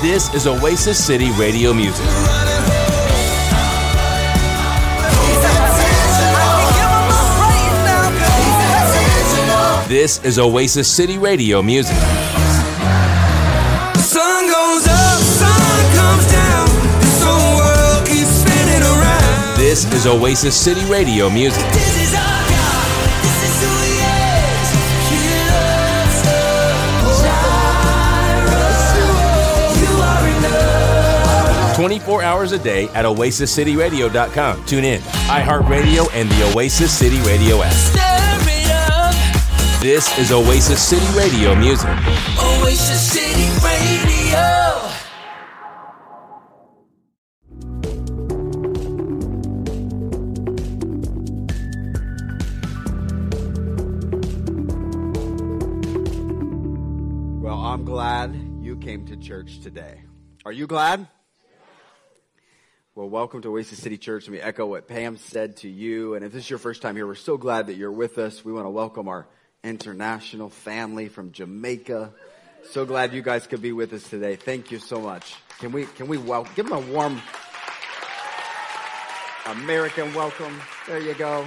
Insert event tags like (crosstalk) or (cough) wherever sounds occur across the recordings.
This is Oasis City Radio Music. This is Oasis City Radio Music. Sun goes up, sun comes down. This whole world keeps spinning around. This is Oasis City Radio Music. 24 hours a day at oasiscityradio.com. TuneIn, iHeartRadio, and the Oasis City Radio app. Stir it up. This is Oasis City Radio Music. Oasis City Radio. Well, I'm glad you came to church today. Are you glad? Well, welcome to Oasis City Church. Let me echo what Pam said to you. And if this is your first time here, we're so glad that you're with us. We want to welcome our international family from Jamaica. So glad you guys could be with us today. Thank you so much. Can we can we welcome give them a warm American welcome. There you go.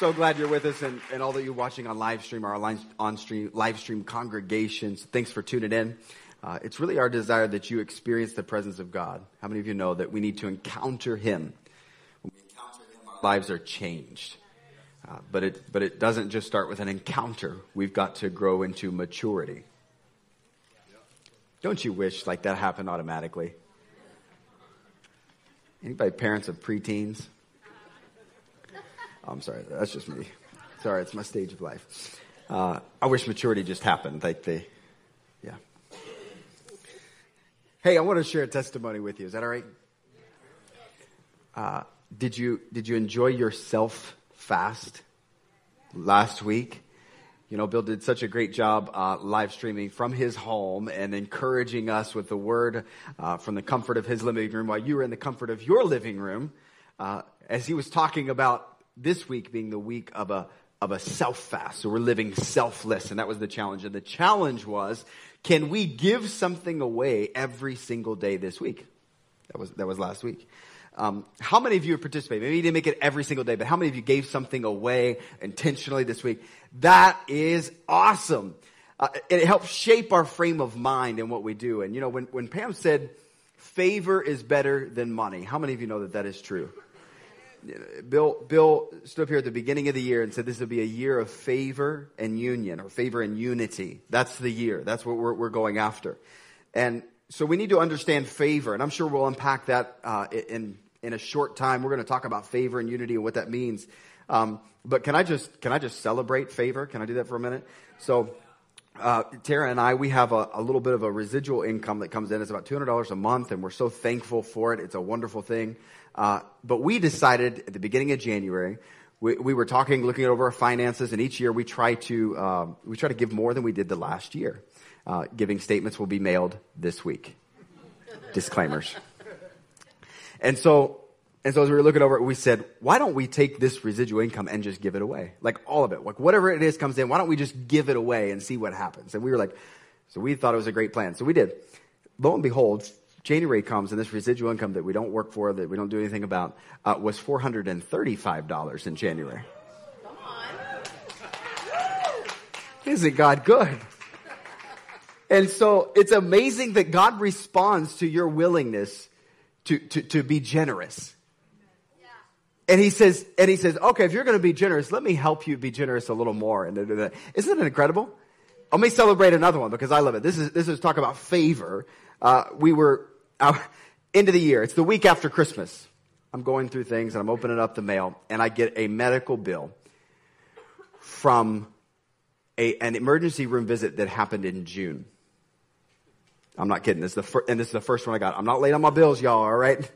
So glad you're with us and, and all that you're watching on live stream, our on stream, live stream congregations. Thanks for tuning in. Uh, it's really our desire that you experience the presence of God. How many of you know that we need to encounter Him? When we encounter Him, our lives are changed. Uh, but it but it doesn't just start with an encounter. We've got to grow into maturity. Don't you wish like that happened automatically? Anybody parents of preteens? I'm sorry, that's just me. Sorry, it's my stage of life. Uh, I wish maturity just happened. Like they, yeah. Hey, I want to share a testimony with you. Is that all right? Uh, did you did you enjoy your self fast last week? You know, Bill did such a great job uh, live streaming from his home and encouraging us with the word uh, from the comfort of his living room while you were in the comfort of your living room. Uh, as he was talking about this week being the week of a of a self fast. So we're living selfless, and that was the challenge. And the challenge was, can we give something away every single day this week? That was that was last week. Um, how many of you participated? Maybe you didn't make it every single day, but how many of you gave something away intentionally this week? That is awesome. Uh, it helps shape our frame of mind and what we do. And you know, when, when Pam said favor is better than money, how many of you know that that is true? Bill, Bill stood up here at the beginning of the year and said this will be a year of favor and union or favor and unity. That's the year. That's what we're, we're going after. And so we need to understand favor, and I'm sure we'll unpack that uh, in in a short time. We're going to talk about favor and unity and what that means. Um, but can I just can I just celebrate favor? Can I do that for a minute? So. Uh, Tara and I, we have a, a little bit of a residual income that comes in. It's about $200 a month, and we're so thankful for it. It's a wonderful thing. Uh, but we decided at the beginning of January, we, we were talking, looking over our finances, and each year we try to um, we try to give more than we did the last year. Uh, giving statements will be mailed this week. Disclaimers. And so, and so as we were looking over it, we said, why don't we take this residual income and just give it away? Like all of it. Like whatever it is comes in, why don't we just give it away and see what happens? And we were like, so we thought it was a great plan. So we did. Lo and behold, January comes and this residual income that we don't work for, that we don't do anything about, uh, was $435 in January. Come on. Isn't God good? And so it's amazing that God responds to your willingness to, to, to be generous. And he says, and he says, okay, if you're going to be generous, let me help you be generous a little more. And isn't it incredible? Let me celebrate another one because I love it. This is this is talk about favor. Uh, we were uh, of the year. It's the week after Christmas. I'm going through things and I'm opening up the mail and I get a medical bill from a, an emergency room visit that happened in June. I'm not kidding. This is the fir- and this is the first one I got. I'm not late on my bills, y'all. All right.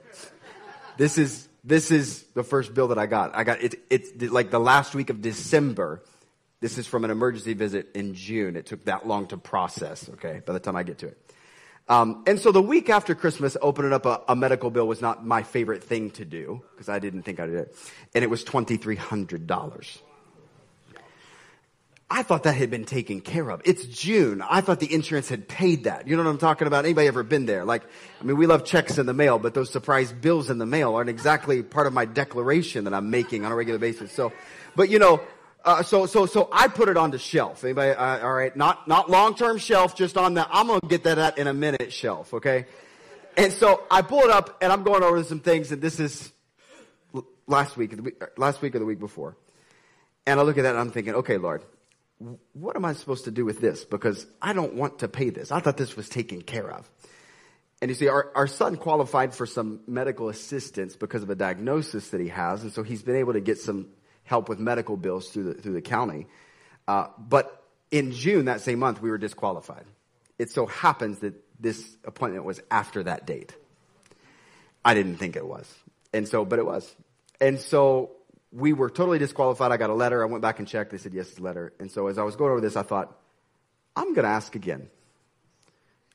this is this is the first bill that I got. I got it. It's like the last week of December. This is from an emergency visit in June. It took that long to process. Okay, by the time I get to it. Um, and so the week after Christmas, opening up a, a medical bill was not my favorite thing to do because I didn't think I did it, and it was twenty three hundred dollars. I thought that had been taken care of. It's June. I thought the insurance had paid that. You know what I'm talking about? Anybody ever been there? Like, I mean, we love checks in the mail, but those surprise bills in the mail aren't exactly part of my declaration that I'm making on a regular basis. So, but you know, uh, so, so, so I put it on the shelf. Anybody, uh, all right, not, not long-term shelf, just on the, I'm gonna get that at in a minute shelf, okay? And so I pull it up and I'm going over some things and this is last week, week, last week or the week before. And I look at that and I'm thinking, okay, Lord, what am I supposed to do with this? Because I don't want to pay this. I thought this was taken care of. And you see, our, our son qualified for some medical assistance because of a diagnosis that he has. And so he's been able to get some help with medical bills through the, through the county. Uh, but in June, that same month, we were disqualified. It so happens that this appointment was after that date. I didn't think it was. And so, but it was. And so we were totally disqualified. I got a letter. I went back and checked. They said, yes, it's a letter. And so as I was going over this, I thought, I'm going to ask again.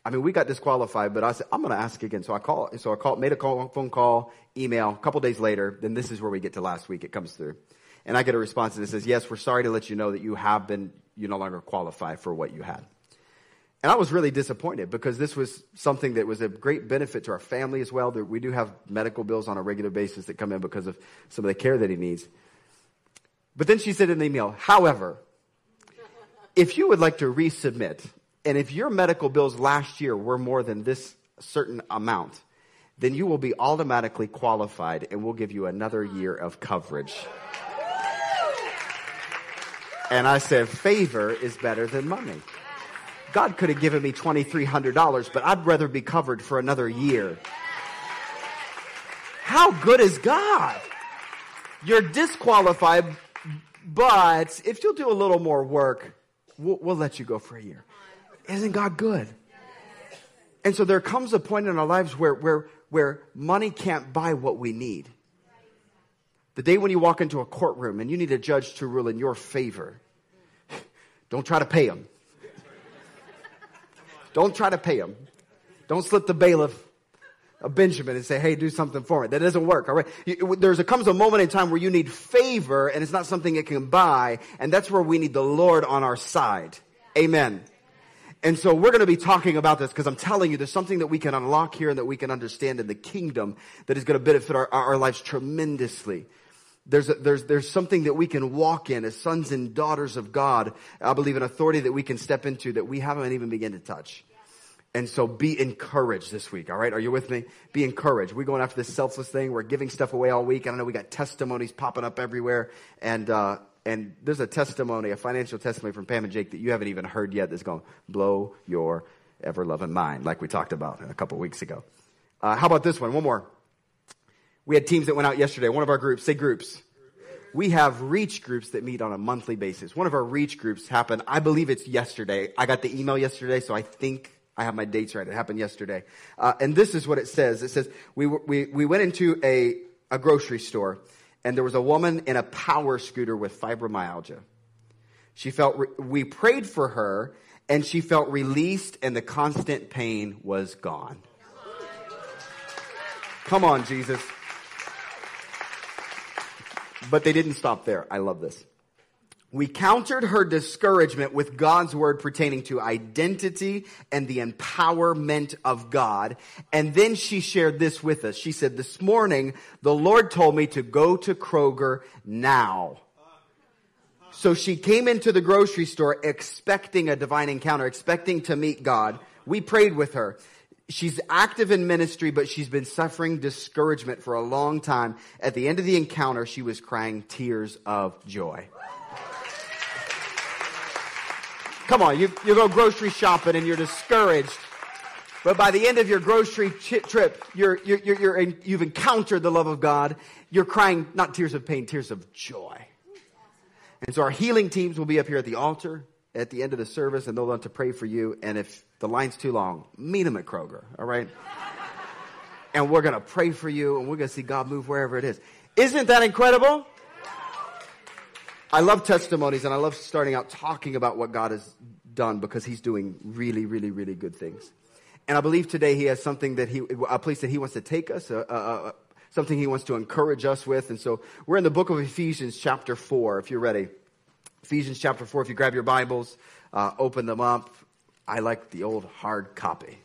I mean, we got disqualified, but I said, I'm going to ask again. So I called, so I called, made a call, phone call, email. A couple days later, then this is where we get to last week. It comes through. And I get a response that says, yes, we're sorry to let you know that you have been, you no longer qualify for what you had. And I was really disappointed because this was something that was a great benefit to our family as well. That We do have medical bills on a regular basis that come in because of some of the care that he needs. But then she said in the email, however, if you would like to resubmit, and if your medical bills last year were more than this certain amount, then you will be automatically qualified and we'll give you another year of coverage. And I said, favor is better than money. God could have given me $2,300, but I'd rather be covered for another year. How good is God? You're disqualified, but if you'll do a little more work, we'll, we'll let you go for a year. Isn't God good? And so there comes a point in our lives where, where, where money can't buy what we need. The day when you walk into a courtroom and you need a judge to rule in your favor, don't try to pay him. Don't try to pay him. Don't slip the bailiff a Benjamin and say, hey, do something for me. That doesn't work, all right? There's a, comes a moment in time where you need favor and it's not something it can buy, and that's where we need the Lord on our side. Amen. And so we're going to be talking about this because I'm telling you, there's something that we can unlock here and that we can understand in the kingdom that is going to benefit our, our lives tremendously. There's, a, there's, there's something that we can walk in as sons and daughters of God. I believe an authority that we can step into that we haven't even begun to touch. And so be encouraged this week, all right? Are you with me? Be encouraged. We're going after this selfless thing. We're giving stuff away all week. I don't know we got testimonies popping up everywhere. And, uh, and there's a testimony, a financial testimony from Pam and Jake that you haven't even heard yet that's going to blow your ever loving mind, like we talked about a couple weeks ago. Uh, how about this one? One more. We had teams that went out yesterday. One of our groups, say groups. We have reach groups that meet on a monthly basis. One of our reach groups happened, I believe it's yesterday. I got the email yesterday, so I think I have my dates right. It happened yesterday. Uh, and this is what it says. It says, we, we, we went into a, a grocery store and there was a woman in a power scooter with fibromyalgia. She felt, re- we prayed for her and she felt released and the constant pain was gone. Come on, Jesus. But they didn't stop there. I love this. We countered her discouragement with God's word pertaining to identity and the empowerment of God. And then she shared this with us. She said, This morning, the Lord told me to go to Kroger now. So she came into the grocery store expecting a divine encounter, expecting to meet God. We prayed with her. She's active in ministry, but she's been suffering discouragement for a long time. At the end of the encounter, she was crying tears of joy. Come on, you, you go grocery shopping and you're discouraged. But by the end of your grocery trip, you're, you're, you're, in, you've encountered the love of God. You're crying not tears of pain, tears of joy. And so our healing teams will be up here at the altar at the end of the service and they'll want to pray for you. And if the line's too long, meet them at Kroger, all right? (laughs) and we're going to pray for you and we're going to see God move wherever it is. Isn't that incredible? I love testimonies and I love starting out talking about what God has done because he's doing really, really, really good things. And I believe today he has something that he, a place that he wants to take us, uh, uh, something he wants to encourage us with. And so we're in the book of Ephesians chapter four, if you're ready. Ephesians chapter 4, if you grab your Bibles, uh, open them up. I like the old hard copy.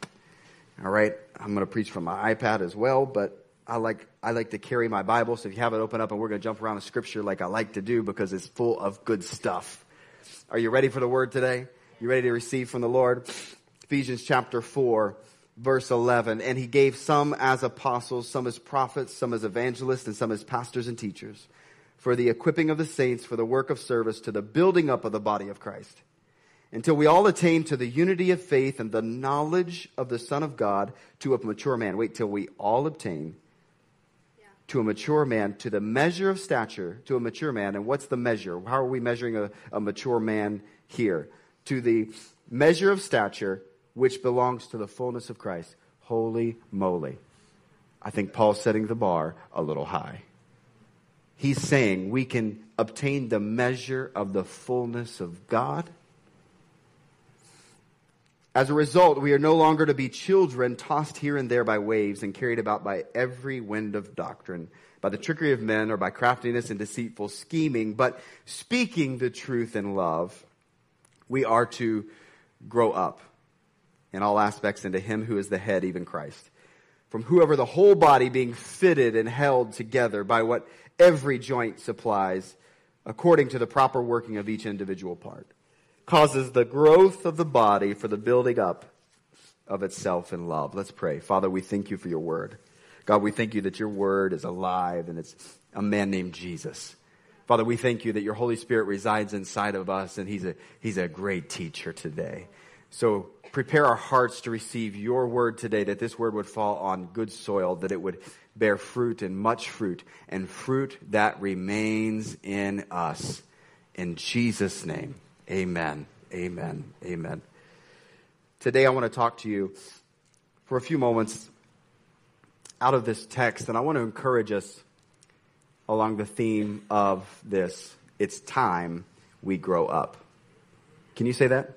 All right, I'm going to preach from my iPad as well, but I like I like to carry my Bible. So if you have it open up, and we're going to jump around the Scripture like I like to do because it's full of good stuff. Are you ready for the Word today? You ready to receive from the Lord? Ephesians chapter 4, verse 11. And he gave some as apostles, some as prophets, some as evangelists, and some as pastors and teachers for the equipping of the saints for the work of service to the building up of the body of Christ until we all attain to the unity of faith and the knowledge of the Son of God to a mature man. Wait till we all obtain to a mature man, to the measure of stature, to a mature man. And what's the measure? How are we measuring a, a mature man here? To the measure of stature which belongs to the fullness of Christ. Holy moly. I think Paul's setting the bar a little high. He's saying we can obtain the measure of the fullness of God. As a result, we are no longer to be children tossed here and there by waves and carried about by every wind of doctrine, by the trickery of men or by craftiness and deceitful scheming, but speaking the truth in love, we are to grow up in all aspects into Him who is the head, even Christ. From whoever the whole body being fitted and held together by what every joint supplies, according to the proper working of each individual part causes the growth of the body for the building up of itself in love. Let's pray. Father, we thank you for your word. God, we thank you that your word is alive and it's a man named Jesus. Father, we thank you that your Holy Spirit resides inside of us and he's a, he's a great teacher today. So prepare our hearts to receive your word today, that this word would fall on good soil, that it would bear fruit and much fruit, and fruit that remains in us. In Jesus' name. Amen. Amen. Amen. Today I want to talk to you for a few moments out of this text, and I want to encourage us along the theme of this. It's time we grow up. Can you say that?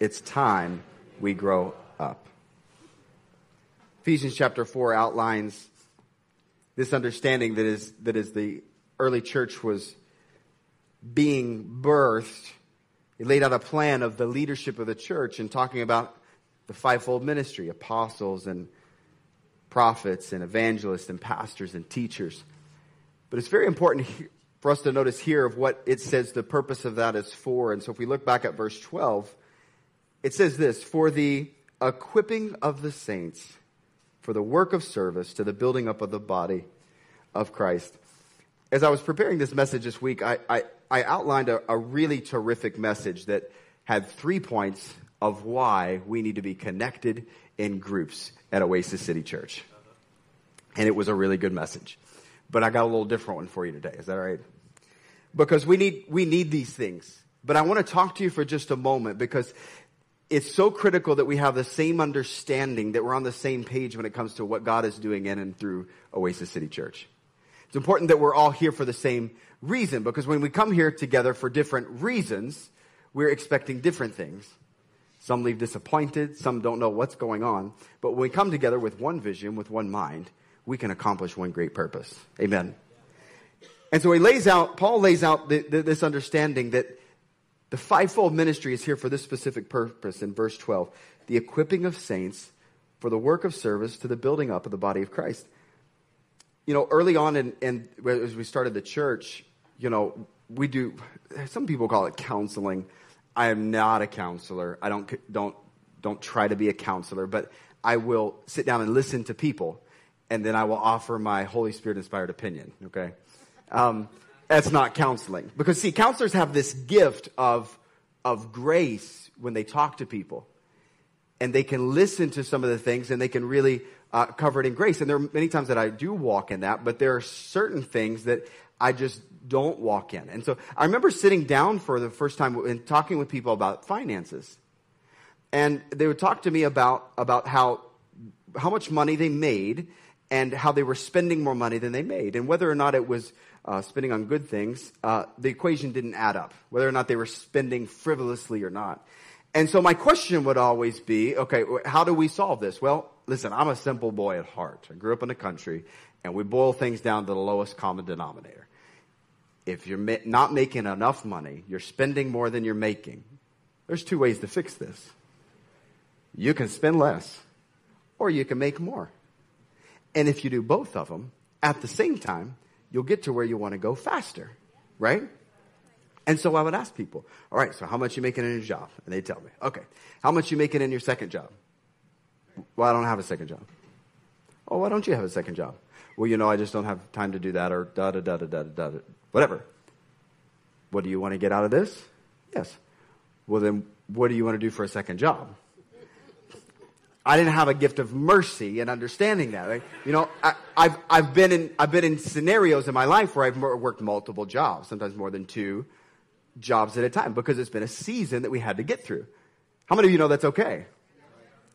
It's time we grow up. Ephesians chapter 4 outlines this understanding that is, that is the early church was being birthed he laid out a plan of the leadership of the church and talking about the fivefold ministry apostles and prophets and evangelists and pastors and teachers. But it's very important for us to notice here of what it says the purpose of that is for. And so if we look back at verse 12, it says this For the equipping of the saints for the work of service to the building up of the body of Christ. As I was preparing this message this week, I, I, I outlined a, a really terrific message that had three points of why we need to be connected in groups at Oasis City Church. And it was a really good message. But I got a little different one for you today. Is that all right? Because we need, we need these things. But I want to talk to you for just a moment because it's so critical that we have the same understanding, that we're on the same page when it comes to what God is doing in and through Oasis City Church. It's important that we're all here for the same reason because when we come here together for different reasons, we're expecting different things. Some leave disappointed, some don't know what's going on. But when we come together with one vision, with one mind, we can accomplish one great purpose. Amen. And so he lays out, Paul lays out the, the, this understanding that the fivefold ministry is here for this specific purpose in verse 12 the equipping of saints for the work of service to the building up of the body of Christ. You know, early on in, in as we started the church, you know, we do, some people call it counseling. I am not a counselor. I don't, don't, don't try to be a counselor, but I will sit down and listen to people, and then I will offer my Holy Spirit inspired opinion, okay? Um, that's not counseling. Because, see, counselors have this gift of, of grace when they talk to people. And they can listen to some of the things and they can really uh, cover it in grace. And there are many times that I do walk in that, but there are certain things that I just don't walk in. And so I remember sitting down for the first time and talking with people about finances. And they would talk to me about, about how, how much money they made and how they were spending more money than they made. And whether or not it was uh, spending on good things, uh, the equation didn't add up, whether or not they were spending frivolously or not. And so my question would always be okay, how do we solve this? Well, listen, I'm a simple boy at heart. I grew up in the country, and we boil things down to the lowest common denominator if you're ma- not making enough money, you're spending more than you're making, there's two ways to fix this. You can spend less, or you can make more. And if you do both of them at the same time, you'll get to where you want to go faster, right? And so I would ask people, all right, so how much you making in your job? And they tell me, okay, how much you making in your second job? Well, I don't have a second job. Oh, why don't you have a second job? Well, you know, I just don't have time to do that or da da da da da da da, whatever. What do you want to get out of this? Yes. Well, then what do you want to do for a second job? I didn't have a gift of mercy and understanding that. Like, you know, I, have I've been in, I've been in scenarios in my life where I've worked multiple jobs, sometimes more than two jobs at a time because it's been a season that we had to get through. How many of you know that's okay?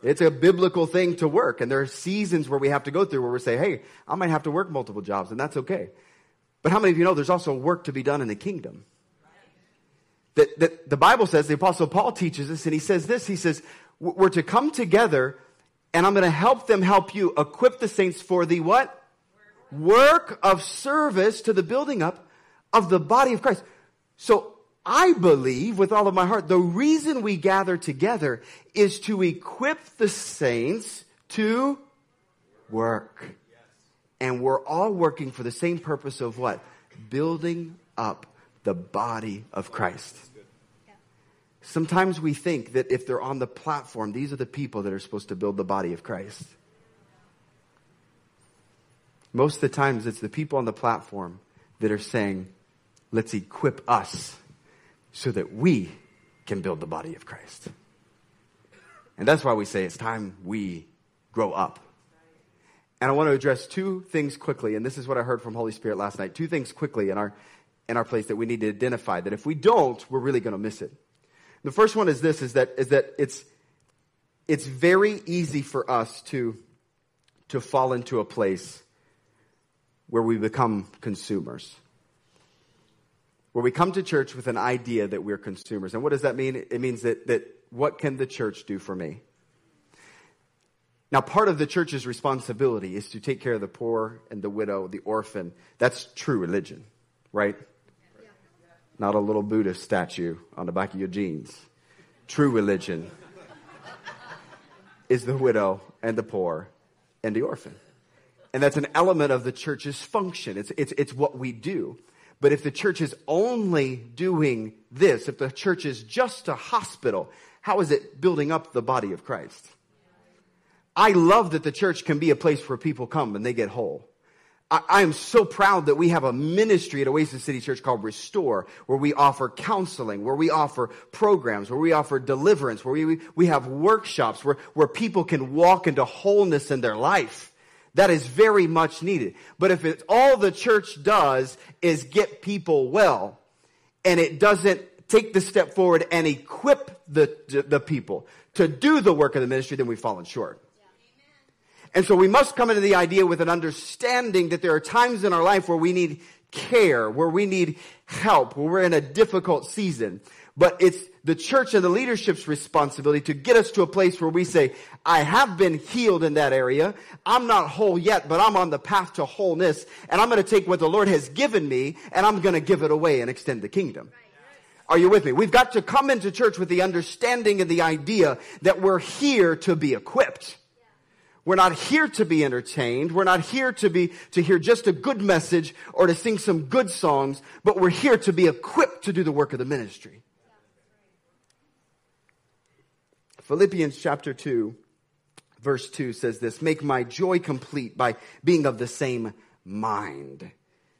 It's a biblical thing to work. And there are seasons where we have to go through where we say, hey, I might have to work multiple jobs, and that's okay. But how many of you know there's also work to be done in the kingdom? That, that the Bible says, the Apostle Paul teaches us, and he says this he says, we're to come together and I'm going to help them help you equip the saints for the what? Work of service to the building up of the body of Christ. So I believe with all of my heart, the reason we gather together is to equip the saints to work. And we're all working for the same purpose of what? Building up the body of Christ. Sometimes we think that if they're on the platform, these are the people that are supposed to build the body of Christ. Most of the times, it's the people on the platform that are saying, let's equip us so that we can build the body of Christ. And that's why we say it's time we grow up. And I want to address two things quickly, and this is what I heard from Holy Spirit last night. Two things quickly in our, in our place that we need to identify that if we don't, we're really going to miss it. The first one is this is that is that it's it's very easy for us to to fall into a place where we become consumers. Where we come to church with an idea that we're consumers. And what does that mean? It means that that what can the church do for me? Now, part of the church's responsibility is to take care of the poor and the widow, the orphan. That's true religion, right? Not a little Buddhist statue on the back of your jeans. True religion is the widow and the poor and the orphan. And that's an element of the church's function. It's, it's, it's what we do. But if the church is only doing this, if the church is just a hospital, how is it building up the body of Christ? I love that the church can be a place where people come and they get whole. I, am so proud that we have a ministry at Oasis City Church called Restore, where we offer counseling, where we offer programs, where we offer deliverance, where we, we have workshops, where, where people can walk into wholeness in their life. That is very much needed. But if it's all the church does is get people well, and it doesn't take the step forward and equip the, the people to do the work of the ministry, then we've fallen short. And so we must come into the idea with an understanding that there are times in our life where we need care, where we need help, where we're in a difficult season. But it's the church and the leadership's responsibility to get us to a place where we say, I have been healed in that area. I'm not whole yet, but I'm on the path to wholeness. And I'm going to take what the Lord has given me and I'm going to give it away and extend the kingdom. Are you with me? We've got to come into church with the understanding and the idea that we're here to be equipped. We're not here to be entertained. We're not here to be, to hear just a good message or to sing some good songs, but we're here to be equipped to do the work of the ministry. Philippians chapter 2, verse 2 says this Make my joy complete by being of the same mind,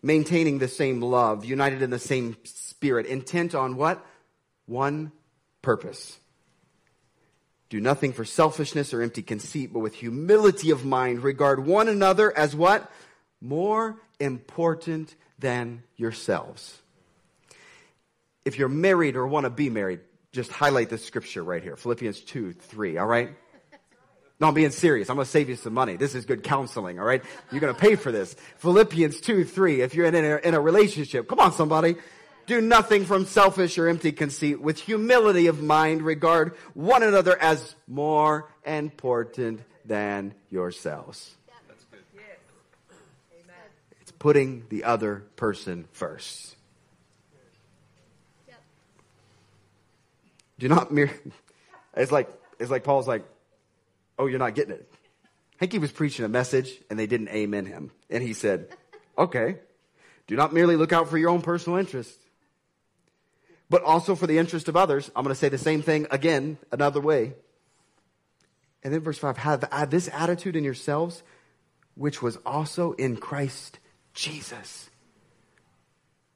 maintaining the same love, united in the same spirit, intent on what? One purpose. Do nothing for selfishness or empty conceit, but with humility of mind, regard one another as what? More important than yourselves. If you're married or want to be married, just highlight this scripture right here Philippians 2 3, all right? (laughs) No, I'm being serious. I'm going to save you some money. This is good counseling, all right? You're going to pay for this. Philippians 2 3, if you're in a, in a relationship, come on, somebody. Do nothing from selfish or empty conceit. With humility of mind, regard one another as more important than yourselves. That's good. It's putting the other person first. Do not mere. (laughs) It's like it's like Paul's like, oh, you're not getting it. I think he was preaching a message and they didn't amen him, and he said, okay, do not merely look out for your own personal interests but also for the interest of others. I'm going to say the same thing again, another way. And then verse five, have this attitude in yourselves, which was also in Christ Jesus.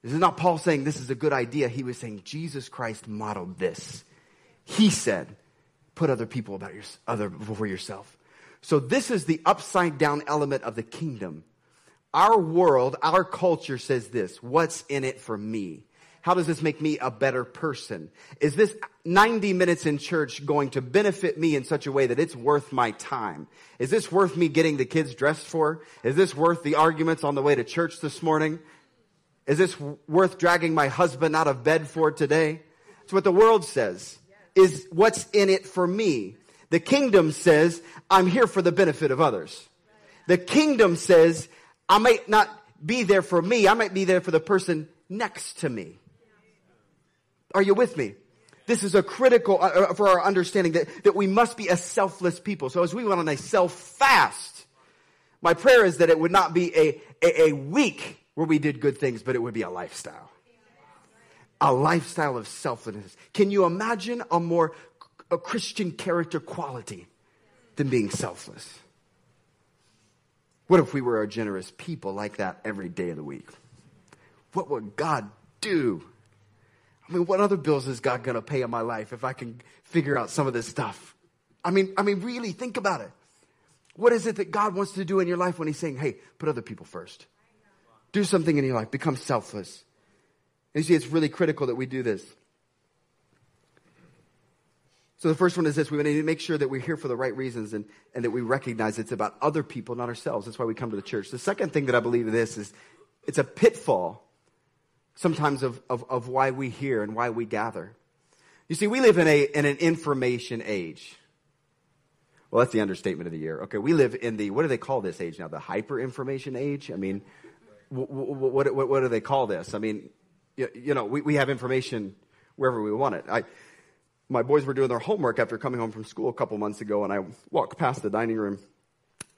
This is not Paul saying this is a good idea. He was saying Jesus Christ modeled this. He said, put other people about your, other before yourself. So this is the upside down element of the kingdom. Our world, our culture says this, what's in it for me? How does this make me a better person? Is this 90 minutes in church going to benefit me in such a way that it's worth my time? Is this worth me getting the kids dressed for? Is this worth the arguments on the way to church this morning? Is this worth dragging my husband out of bed for today? It's what the world says. Is what's in it for me? The kingdom says, I'm here for the benefit of others. The kingdom says, I might not be there for me, I might be there for the person next to me. Are you with me? This is a critical uh, uh, for our understanding that, that we must be a selfless people. So as we went on a self fast, my prayer is that it would not be a, a, a week where we did good things, but it would be a lifestyle. A lifestyle of selflessness. Can you imagine a more a Christian character quality than being selfless? What if we were a generous people like that every day of the week? What would God do? I mean, what other bills is God going to pay in my life if I can figure out some of this stuff? I mean, I mean, really think about it. What is it that God wants to do in your life when He's saying, "Hey, put other people first. Do something in your life. Become selfless." And you see, it's really critical that we do this. So the first one is this. We need to make sure that we're here for the right reasons and, and that we recognize it's about other people, not ourselves. That's why we come to the church. The second thing that I believe in this is it's a pitfall sometimes of, of, of why we hear and why we gather. You see, we live in, a, in an information age. Well, that's the understatement of the year. Okay, we live in the, what do they call this age now? The hyper information age? I mean, what, what, what, what do they call this? I mean, you, you know, we, we have information wherever we want it. I, my boys were doing their homework after coming home from school a couple months ago, and I walked past the dining room,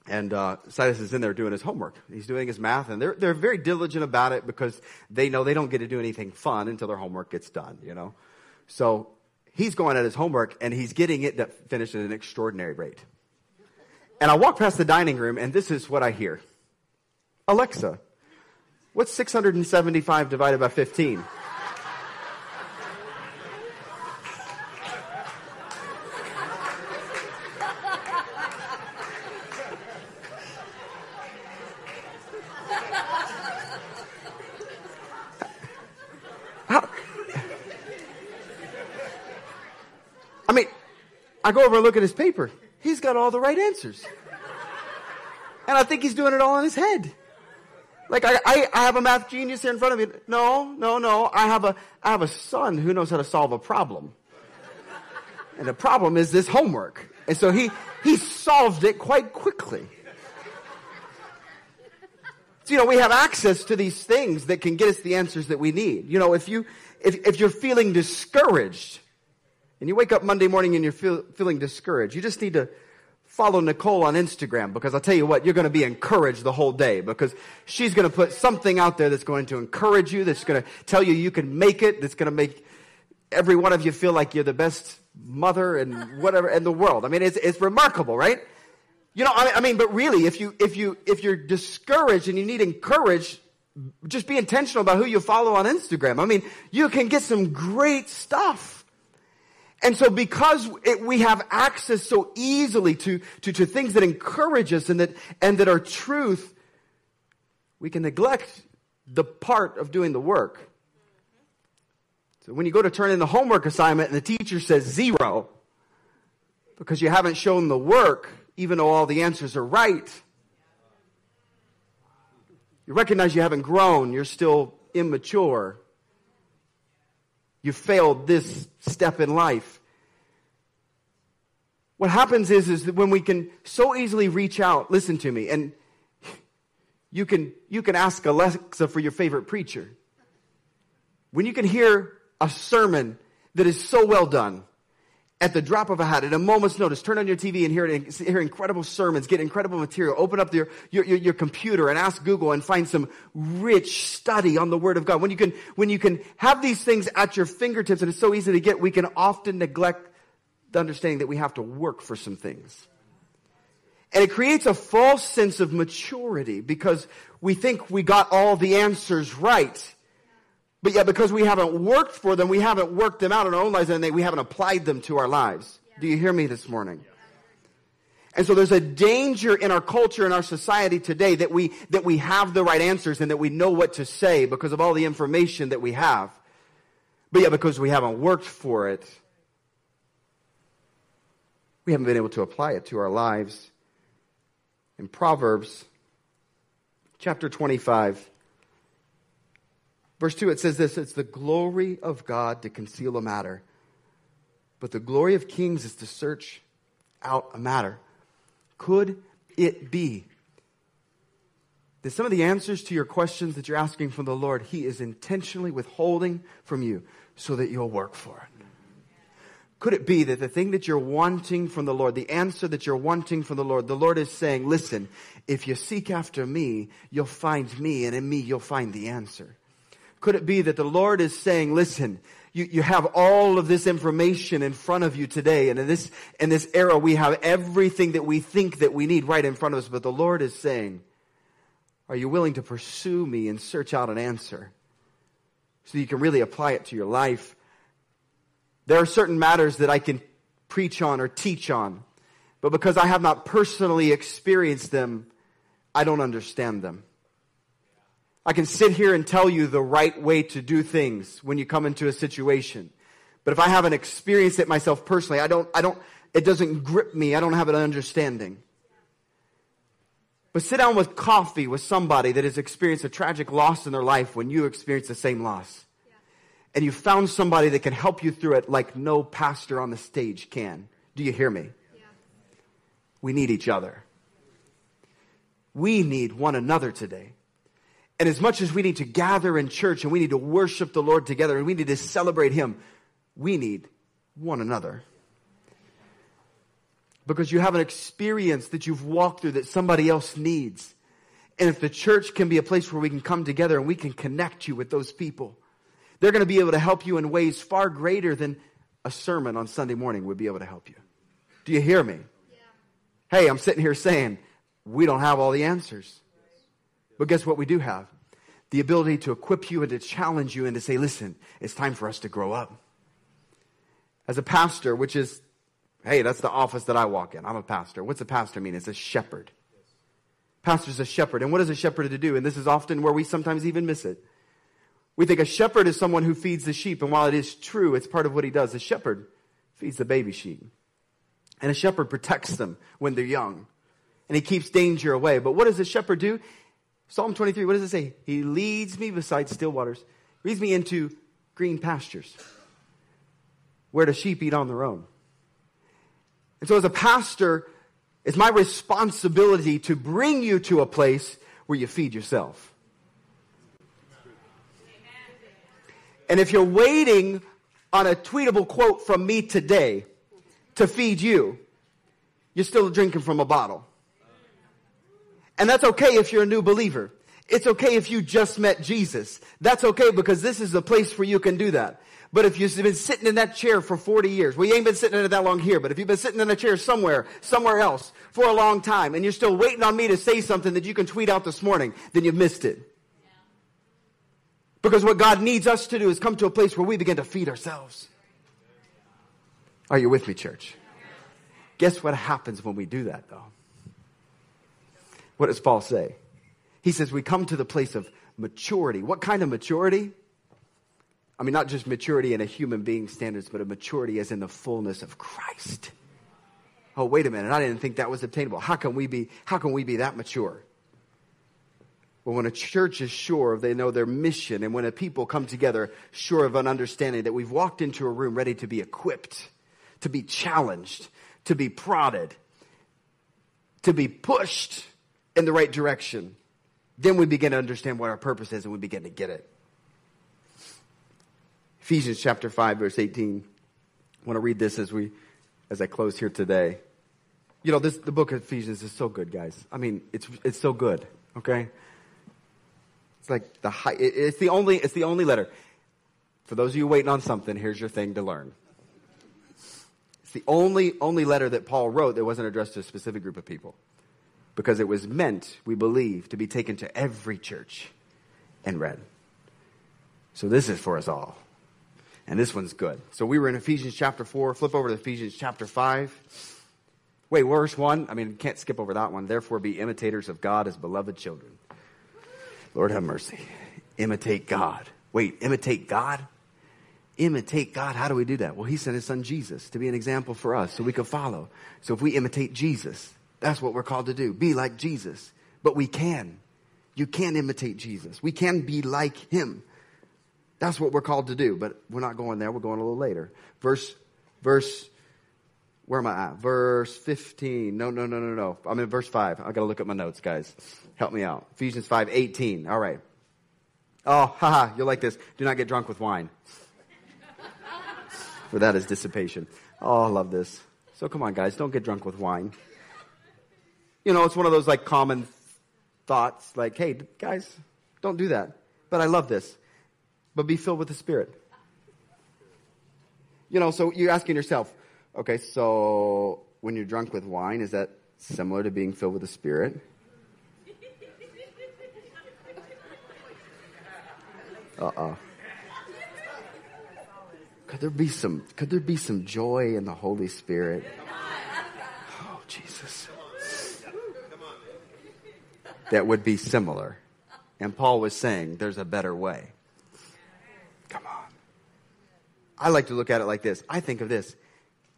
and uh, Silas is in there doing his homework. He's doing his math, and they're they're very diligent about it because they know they don't get to do anything fun until their homework gets done. You know, so he's going at his homework, and he's getting it finished at an extraordinary rate. And I walk past the dining room, and this is what I hear: Alexa, what's 675 divided by 15? I go over and look at his paper. He's got all the right answers. And I think he's doing it all in his head. Like I, I, I, have a math genius here in front of me. No, no, no. I have a I have a son who knows how to solve a problem. And the problem is this homework. And so he he solved it quite quickly. So, you know, we have access to these things that can get us the answers that we need. You know, if you if, if you're feeling discouraged, and you wake up Monday morning and you're feel, feeling discouraged, you just need to follow Nicole on Instagram because I'll tell you what, you're going to be encouraged the whole day because she's going to put something out there that's going to encourage you, that's going to tell you you can make it, that's going to make every one of you feel like you're the best mother and whatever in the world. I mean, it's, it's remarkable, right? You know, I, I mean, but really, if you, if you, if you're discouraged and you need encouraged, just be intentional about who you follow on Instagram. I mean, you can get some great stuff. And so because it, we have access so easily to, to, to things that encourage us and that, and that are truth, we can neglect the part of doing the work. So when you go to turn in the homework assignment and the teacher says zero, because you haven't shown the work, even though all the answers are right, you recognize you haven't grown, you're still immature. You failed this step in life. What happens is, is that when we can so easily reach out, listen to me, and you can, you can ask Alexa for your favorite preacher. When you can hear a sermon that is so well done, at the drop of a hat, at a moment's notice, turn on your TV and hear, hear incredible sermons, get incredible material, open up your, your, your, your computer and ask Google and find some rich study on the Word of God. When you can, when you can have these things at your fingertips and it's so easy to get, we can often neglect the understanding that we have to work for some things. And it creates a false sense of maturity because we think we got all the answers right. But yet, because we haven't worked for them, we haven't worked them out in our own lives, and they, we haven't applied them to our lives. Do you hear me this morning? And so there's a danger in our culture and our society today that we, that we have the right answers and that we know what to say because of all the information that we have. But yet, because we haven't worked for it, we haven't been able to apply it to our lives. In Proverbs chapter 25, verse 2, it says this It's the glory of God to conceal a matter, but the glory of kings is to search out a matter. Could it be that some of the answers to your questions that you're asking from the Lord, He is intentionally withholding from you so that you'll work for it? Could it be that the thing that you're wanting from the Lord, the answer that you're wanting from the Lord, the Lord is saying, listen, if you seek after me, you'll find me, and in me, you'll find the answer? Could it be that the Lord is saying, listen, you, you have all of this information in front of you today, and in this, in this era, we have everything that we think that we need right in front of us, but the Lord is saying, are you willing to pursue me and search out an answer so you can really apply it to your life? There are certain matters that I can preach on or teach on, but because I have not personally experienced them, I don't understand them. I can sit here and tell you the right way to do things when you come into a situation. But if I haven't experienced it myself personally, I don't, I don't, it doesn't grip me. I don't have an understanding. But sit down with coffee with somebody that has experienced a tragic loss in their life when you experience the same loss and you found somebody that can help you through it like no pastor on the stage can. Do you hear me? Yeah. We need each other. We need one another today. And as much as we need to gather in church and we need to worship the Lord together and we need to celebrate Him, we need one another. Because you have an experience that you've walked through that somebody else needs. And if the church can be a place where we can come together and we can connect you with those people, they're going to be able to help you in ways far greater than a sermon on Sunday morning would be able to help you. Do you hear me? Yeah. Hey, I'm sitting here saying we don't have all the answers. But guess what we do have? The ability to equip you and to challenge you and to say, listen, it's time for us to grow up. As a pastor, which is, hey, that's the office that I walk in. I'm a pastor. What's a pastor mean? It's a shepherd. Pastor's a shepherd. And what is a shepherd to do? And this is often where we sometimes even miss it. We think a shepherd is someone who feeds the sheep, and while it is true, it's part of what he does. A shepherd feeds the baby sheep. And a shepherd protects them when they're young. And he keeps danger away. But what does a shepherd do? Psalm 23, what does it say? He leads me beside still waters, leads me into green pastures where the sheep eat on their own. And so as a pastor, it's my responsibility to bring you to a place where you feed yourself. And if you're waiting on a tweetable quote from me today to feed you, you're still drinking from a bottle. And that's okay if you're a new believer. It's okay if you just met Jesus. That's okay because this is the place where you can do that. But if you've been sitting in that chair for 40 years, well, you ain't been sitting in it that long here, but if you've been sitting in a chair somewhere, somewhere else for a long time, and you're still waiting on me to say something that you can tweet out this morning, then you've missed it. Because what God needs us to do is come to a place where we begin to feed ourselves. Are you with me, church? Guess what happens when we do that, though? What does Paul say? He says we come to the place of maturity. What kind of maturity? I mean, not just maturity in a human being standards, but a maturity as in the fullness of Christ. Oh, wait a minute. I didn't think that was obtainable. How can we be, how can we be that mature? Well, when a church is sure they know their mission, and when a people come together sure of an understanding that we've walked into a room ready to be equipped, to be challenged, to be prodded, to be pushed in the right direction, then we begin to understand what our purpose is and we begin to get it. Ephesians chapter 5, verse 18. I want to read this as we as I close here today. You know, this, the book of Ephesians is so good, guys. I mean, it's, it's so good, okay? It's like the high, it's the only, it's the only letter. For those of you waiting on something, here's your thing to learn. It's the only, only letter that Paul wrote that wasn't addressed to a specific group of people. Because it was meant, we believe, to be taken to every church and read. So this is for us all. And this one's good. So we were in Ephesians chapter 4. Flip over to Ephesians chapter 5. Wait, verse 1. I mean, can't skip over that one. Therefore, be imitators of God as beloved children. Lord have mercy. Imitate God. Wait, imitate God? Imitate God. How do we do that? Well, He sent His Son Jesus to be an example for us so we could follow. So if we imitate Jesus, that's what we're called to do. Be like Jesus. But we can. You can imitate Jesus. We can be like Him. That's what we're called to do, but we're not going there. We're going a little later. Verse, verse, where am I at? Verse 15. No, no, no, no, no. I'm in verse 5. I gotta look at my notes, guys. Help me out. Ephesians 5, 18. All right. Oh, (laughs) haha, you'll like this. Do not get drunk with wine. (laughs) For that is dissipation. Oh, I love this. So come on, guys, don't get drunk with wine. You know, it's one of those like common thoughts, like, hey, guys, don't do that. But I love this. But be filled with the Spirit. You know, so you're asking yourself, okay, so when you're drunk with wine, is that similar to being filled with the Spirit? Uh oh. Could there be some could there be some joy in the Holy Spirit? Oh Jesus. That would be similar. And Paul was saying there's a better way. Come on. I like to look at it like this. I think of this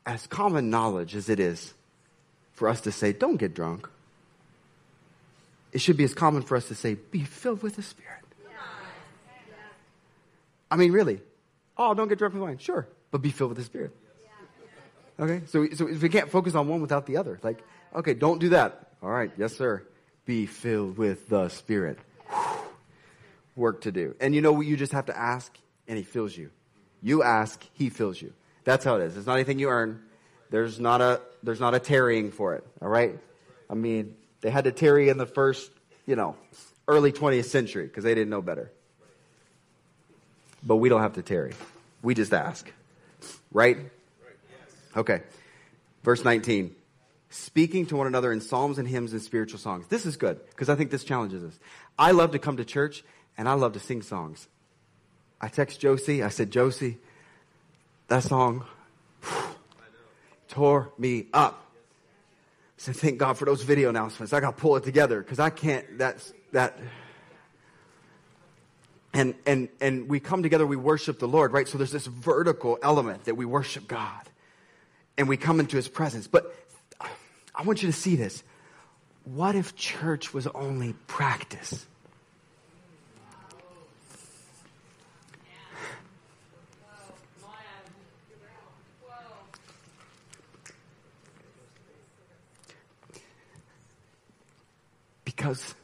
as common knowledge as it is for us to say, don't get drunk. It should be as common for us to say, be filled with the Spirit. I mean, really. Oh, don't get drunk with wine. Sure. But be filled with the Spirit. Okay? So, so if we can't focus on one without the other, like, okay, don't do that. All right. Yes, sir. Be filled with the Spirit. Work to do. And you know what? You just have to ask, and He fills you. You ask, He fills you. That's how it is. It's not anything you earn. There's not a, there's not a tarrying for it. All right? I mean, they had to tarry in the first, you know, early 20th century because they didn't know better. But we don't have to tarry. We just ask. Right? Okay. Verse 19. Speaking to one another in psalms and hymns and spiritual songs. This is good because I think this challenges us. I love to come to church and I love to sing songs. I text Josie. I said, Josie, that song tore me up. Said, thank God for those video announcements. I got to pull it together because I can't, that's, that. And, and, and we come together, we worship the Lord, right? So there's this vertical element that we worship God and we come into his presence. But I want you to see this. What if church was only practice? Because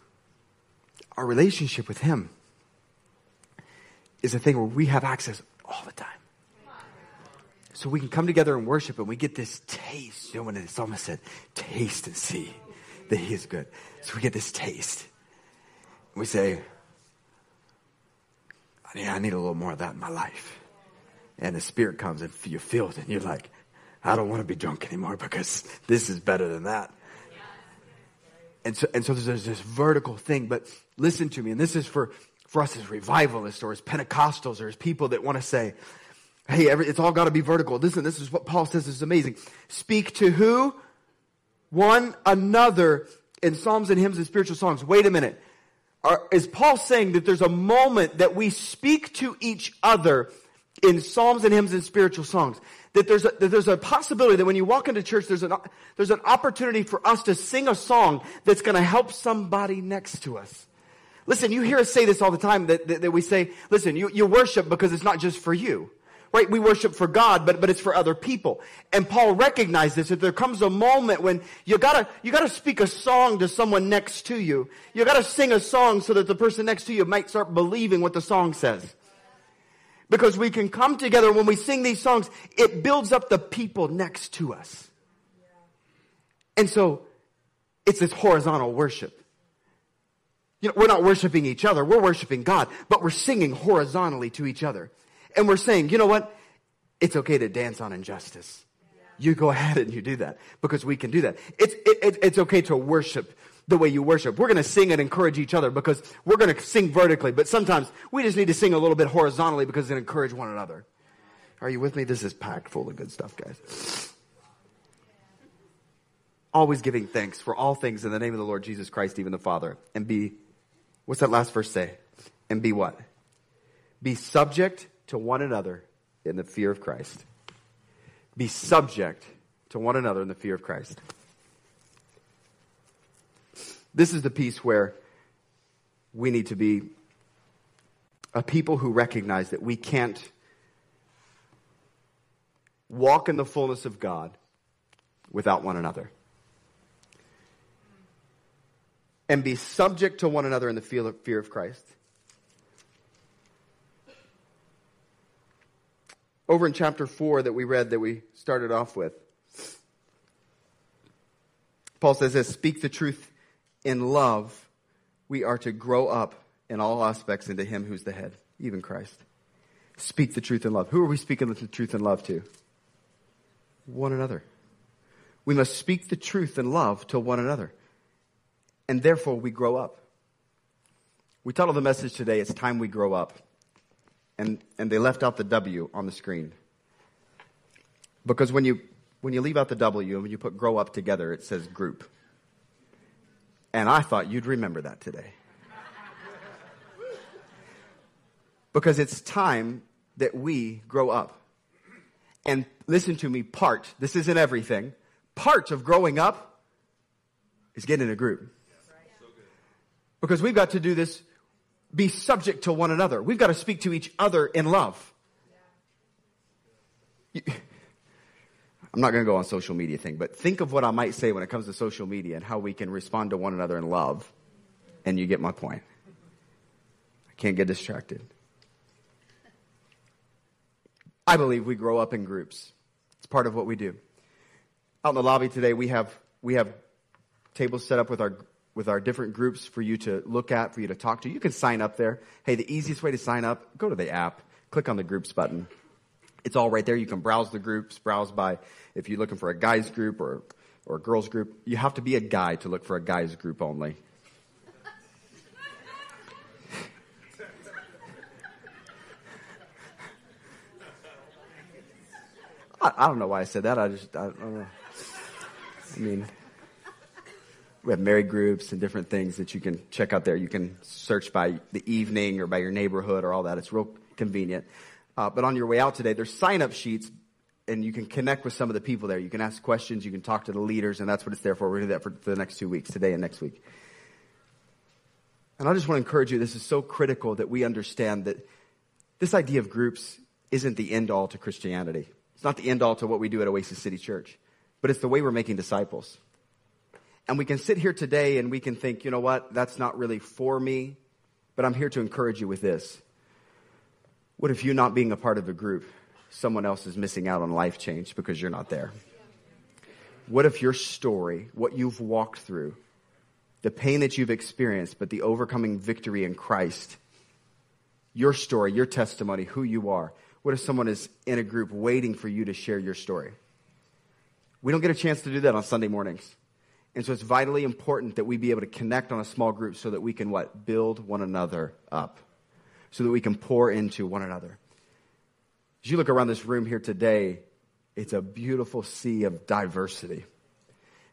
our relationship with him is a thing where we have access all the time. So we can come together and worship and we get this taste. You know, when the psalmist said, taste and see that he is good. So we get this taste. We say, yeah, I need a little more of that in my life. And the spirit comes and you feel it and you're like, I don't want to be drunk anymore because this is better than that. And so, and so there's this vertical thing, but listen to me, and this is for, for us as revivalists or as Pentecostals or as people that want to say, hey, every, it's all got to be vertical. Listen, this is what Paul says is amazing. Speak to who? One another in psalms and hymns and spiritual songs. Wait a minute. Are, is Paul saying that there's a moment that we speak to each other in psalms and hymns and spiritual songs? That there's a, that there's a possibility that when you walk into church, there's an, there's an opportunity for us to sing a song that's going to help somebody next to us. Listen, you hear us say this all the time that, that, that we say, listen, you, you worship because it's not just for you. Right? We worship for God, but, but it's for other people. And Paul recognized this, that there comes a moment when you gotta, you gotta speak a song to someone next to you. You gotta sing a song so that the person next to you might start believing what the song says. Because we can come together when we sing these songs, it builds up the people next to us. And so it's this horizontal worship. You know, we're not worshiping each other, we're worshiping God, but we're singing horizontally to each other. And we're saying, you know what? It's okay to dance on injustice. You go (laughs) ahead and you do that because we can do that. It's, it, it- it's okay to worship the way you worship. We're going to sing and encourage each other because we're going to sing vertically, but sometimes we just need to sing a little bit horizontally because it encourage one another. Are you with me? This is packed full of good stuff, guys. Always giving thanks for all things in the name of the Lord Jesus Christ, even the Father. And be, what's that last verse say? And be what? Be subject to one another in the fear of Christ. Be subject to one another in the fear of Christ. This is the piece where we need to be a people who recognize that we can't walk in the fullness of God without one another. And be subject to one another in the fear of Christ. Over in chapter 4 that we read that we started off with, Paul says this Speak the truth in love, we are to grow up in all aspects into Him who's the head, even Christ. Speak the truth in love. Who are we speaking the truth in love to? One another. We must speak the truth in love to one another. And therefore, we grow up. We titled the message today, It's Time We Grow Up. And, and they left out the W on the screen. Because when you, when you leave out the W and when you put grow up together, it says group. And I thought you'd remember that today. because it's time that we grow up. And listen to me, part, this isn't everything. Part of growing up is getting in a group. Because we've got to do this, be subject to one another. We've got to speak to each other in love. I'm not going to go on social media thing, but think of what I might say when it comes to social media and how we can respond to one another in love. And you get my point. I can't get distracted. I believe we grow up in groups. It's part of what we do. Out in the lobby today, we have we have tables set up with our with our different groups for you to look at, for you to talk to. You can sign up there. Hey, the easiest way to sign up, go to the app, click on the groups button. It's all right there. You can browse the groups, browse by if you're looking for a guys group or or a girls group. You have to be a guy to look for a guys group only. (laughs) I, I don't know why I said that. I just I don't know. I mean, we have married groups and different things that you can check out there. You can search by the evening or by your neighborhood or all that. It's real convenient. Uh, but on your way out today, there's sign up sheets and you can connect with some of the people there. You can ask questions, you can talk to the leaders, and that's what it's there for. We're going to do that for the next two weeks, today and next week. And I just want to encourage you this is so critical that we understand that this idea of groups isn't the end all to Christianity. It's not the end all to what we do at Oasis City Church, but it's the way we're making disciples. And we can sit here today and we can think, you know what, that's not really for me, but I'm here to encourage you with this. What if you not being a part of a group, someone else is missing out on life change because you're not there? What if your story, what you've walked through, the pain that you've experienced, but the overcoming victory in Christ, your story, your testimony, who you are, what if someone is in a group waiting for you to share your story? We don't get a chance to do that on Sunday mornings. And so it's vitally important that we be able to connect on a small group so that we can what? Build one another up. So that we can pour into one another. As you look around this room here today, it's a beautiful sea of diversity.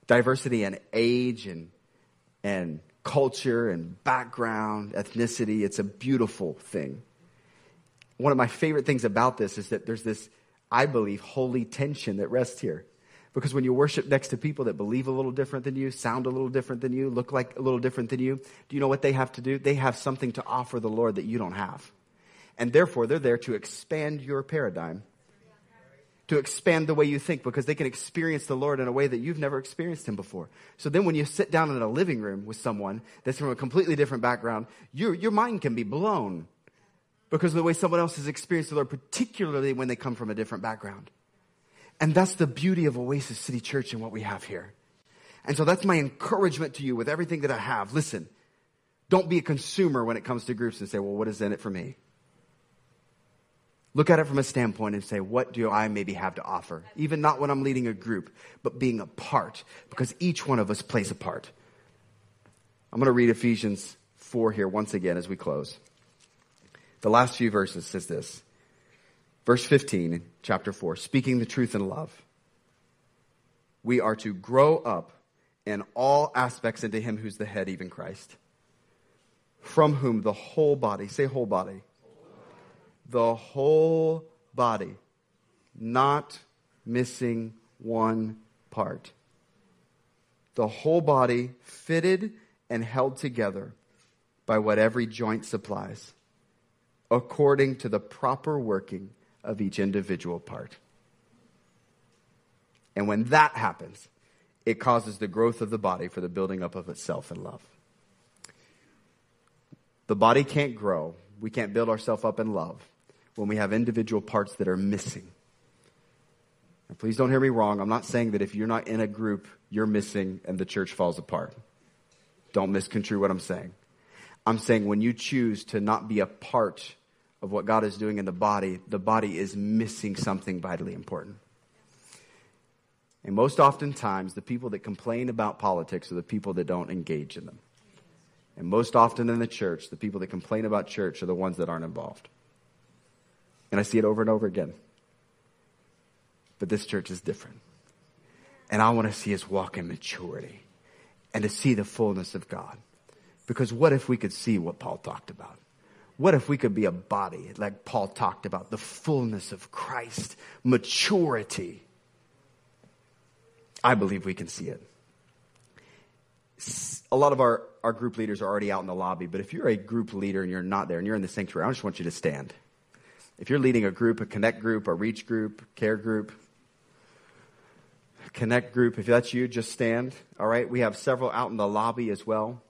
Diversity in age and, and culture and background, ethnicity. It's a beautiful thing. One of my favorite things about this is that there's this, I believe, holy tension that rests here. Because when you worship next to people that believe a little different than you, sound a little different than you, look like a little different than you, do you know what they have to do? They have something to offer the Lord that you don't have. And therefore, they're there to expand your paradigm, to expand the way you think, because they can experience the Lord in a way that you've never experienced Him before. So then when you sit down in a living room with someone that's from a completely different background, your, your mind can be blown because of the way someone else has experienced the Lord, particularly when they come from a different background. And that's the beauty of Oasis City Church and what we have here. And so that's my encouragement to you with everything that I have. Listen, don't be a consumer when it comes to groups and say, well, what is in it for me? Look at it from a standpoint and say, what do I maybe have to offer? Even not when I'm leading a group, but being a part, because each one of us plays a part. I'm going to read Ephesians 4 here once again as we close. The last few verses says this. Verse 15 chapter 4, speaking the truth in love. We are to grow up in all aspects into him who's the head, even Christ, from whom the whole body, say whole body, the whole body, not missing one part. The whole body fitted and held together by what every joint supplies, according to the proper working of each individual part. And when that happens, it causes the growth of the body for the building up of itself in love. The body can't grow, we can't build ourselves up in love when we have individual parts that are missing. Now, please don't hear me wrong. I'm not saying that if you're not in a group, you're missing and the church falls apart. Don't misconstrue what I'm saying. I'm saying when you choose to not be a part of what God is doing in the body, the body is missing something vitally important. And most oftentimes, the people that complain about politics are the people that don't engage in them. And most often in the church, the people that complain about church are the ones that aren't involved. And I see it over and over again. But this church is different. And I want to see us walk in maturity and to see the fullness of God. Because what if we could see what Paul talked about? What if we could be a body like Paul talked about, the fullness of Christ, maturity? I believe we can see it. A lot of our, our group leaders are already out in the lobby, but if you're a group leader and you're not there and you're in the sanctuary, I just want you to stand. If you're leading a group, a connect group, a reach group, care group, connect group, if that's you, just stand. All right. We have several out in the lobby as well.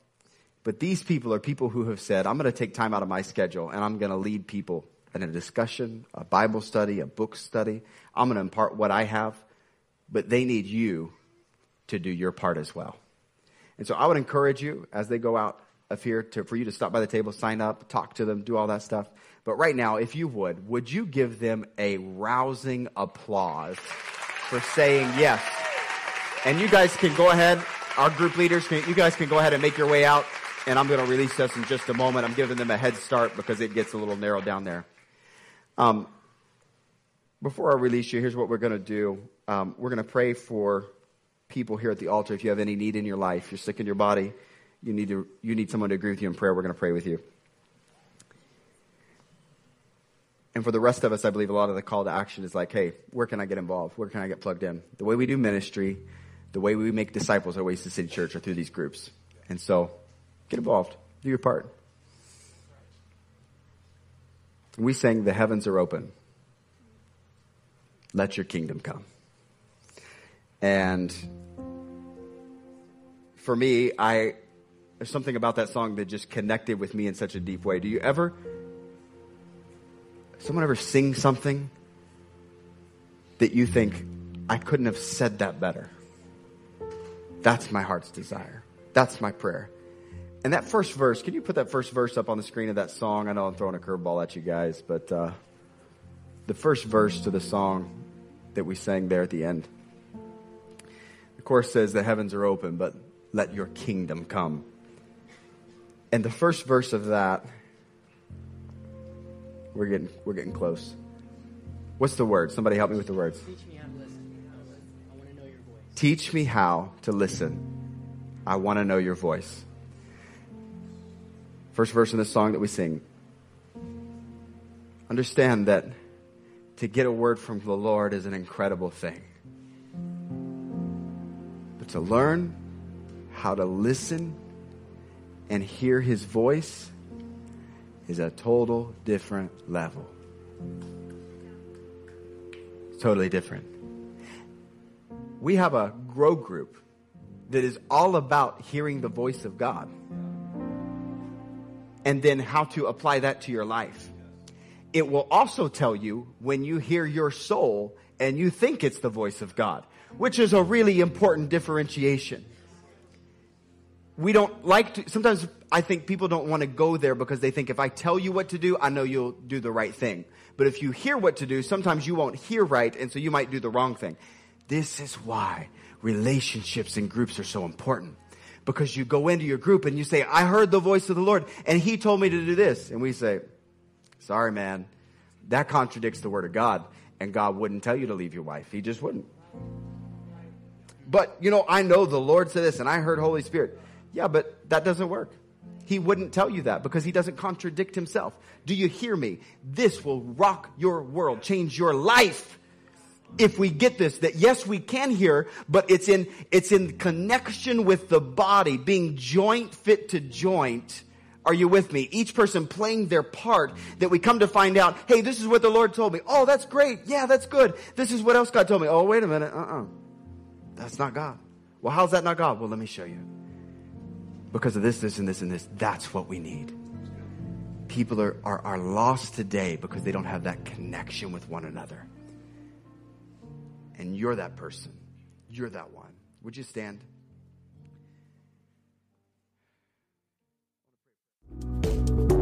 But these people are people who have said, I'm going to take time out of my schedule and I'm going to lead people in a discussion, a Bible study, a book study. I'm going to impart what I have, but they need you to do your part as well. And so I would encourage you as they go out of here to, for you to stop by the table, sign up, talk to them, do all that stuff. But right now, if you would, would you give them a rousing applause for saying yes? And you guys can go ahead, our group leaders, you guys can go ahead and make your way out. And I'm going to release this in just a moment. I'm giving them a head start because it gets a little narrow down there. Um, before I release you, here's what we're going to do. Um, we're going to pray for people here at the altar. If you have any need in your life, you're sick in your body, you need to you need someone to agree with you in prayer. We're going to pray with you. And for the rest of us, I believe a lot of the call to action is like, hey, where can I get involved? Where can I get plugged in? The way we do ministry, the way we make disciples at Oasis City Church are through these groups. And so Get involved. Do your part. We sang, The heavens are open. Let your kingdom come. And for me, I there's something about that song that just connected with me in such a deep way. Do you ever someone ever sing something that you think I couldn't have said that better? That's my heart's desire. That's my prayer. And that first verse, can you put that first verse up on the screen of that song? I know I'm throwing a curveball at you guys, but uh, the first verse to the song that we sang there at the end. The chorus says, The heavens are open, but let your kingdom come. And the first verse of that, we're getting, we're getting close. What's the word? Somebody help me with the words. Teach me how to listen. I want to know your voice. Teach me how to listen. I want to know your voice. First verse in the song that we sing. Understand that to get a word from the Lord is an incredible thing. But to learn how to listen and hear his voice is a total different level. Totally different. We have a grow group that is all about hearing the voice of God and then how to apply that to your life. It will also tell you when you hear your soul and you think it's the voice of God, which is a really important differentiation. We don't like to, sometimes I think people don't want to go there because they think if I tell you what to do, I know you'll do the right thing. But if you hear what to do, sometimes you won't hear right, and so you might do the wrong thing. This is why relationships and groups are so important. Because you go into your group and you say, I heard the voice of the Lord, and He told me to do this. And we say, Sorry, man. That contradicts the Word of God, and God wouldn't tell you to leave your wife. He just wouldn't. But, you know, I know the Lord said this, and I heard Holy Spirit. Yeah, but that doesn't work. He wouldn't tell you that because he doesn't contradict himself. Do you hear me? This will rock your world, change your life. If we get this, that yes, we can hear, but it's in, it's in connection with the body, being joint fit to joint. Are you with me? Each person playing their part that we come to find out, hey, this is what the Lord told me. Oh, that's great. Yeah, that's good. This is what else God told me. Oh, wait a minute. Uh-uh. That's not God. Well, how's that not God? Well, let me show you because of this, this, and this, and this. That's what we need. People are, are, are lost today because they don't have that connection with one another. And you're that person. You're that one. Would you stand? Thank you.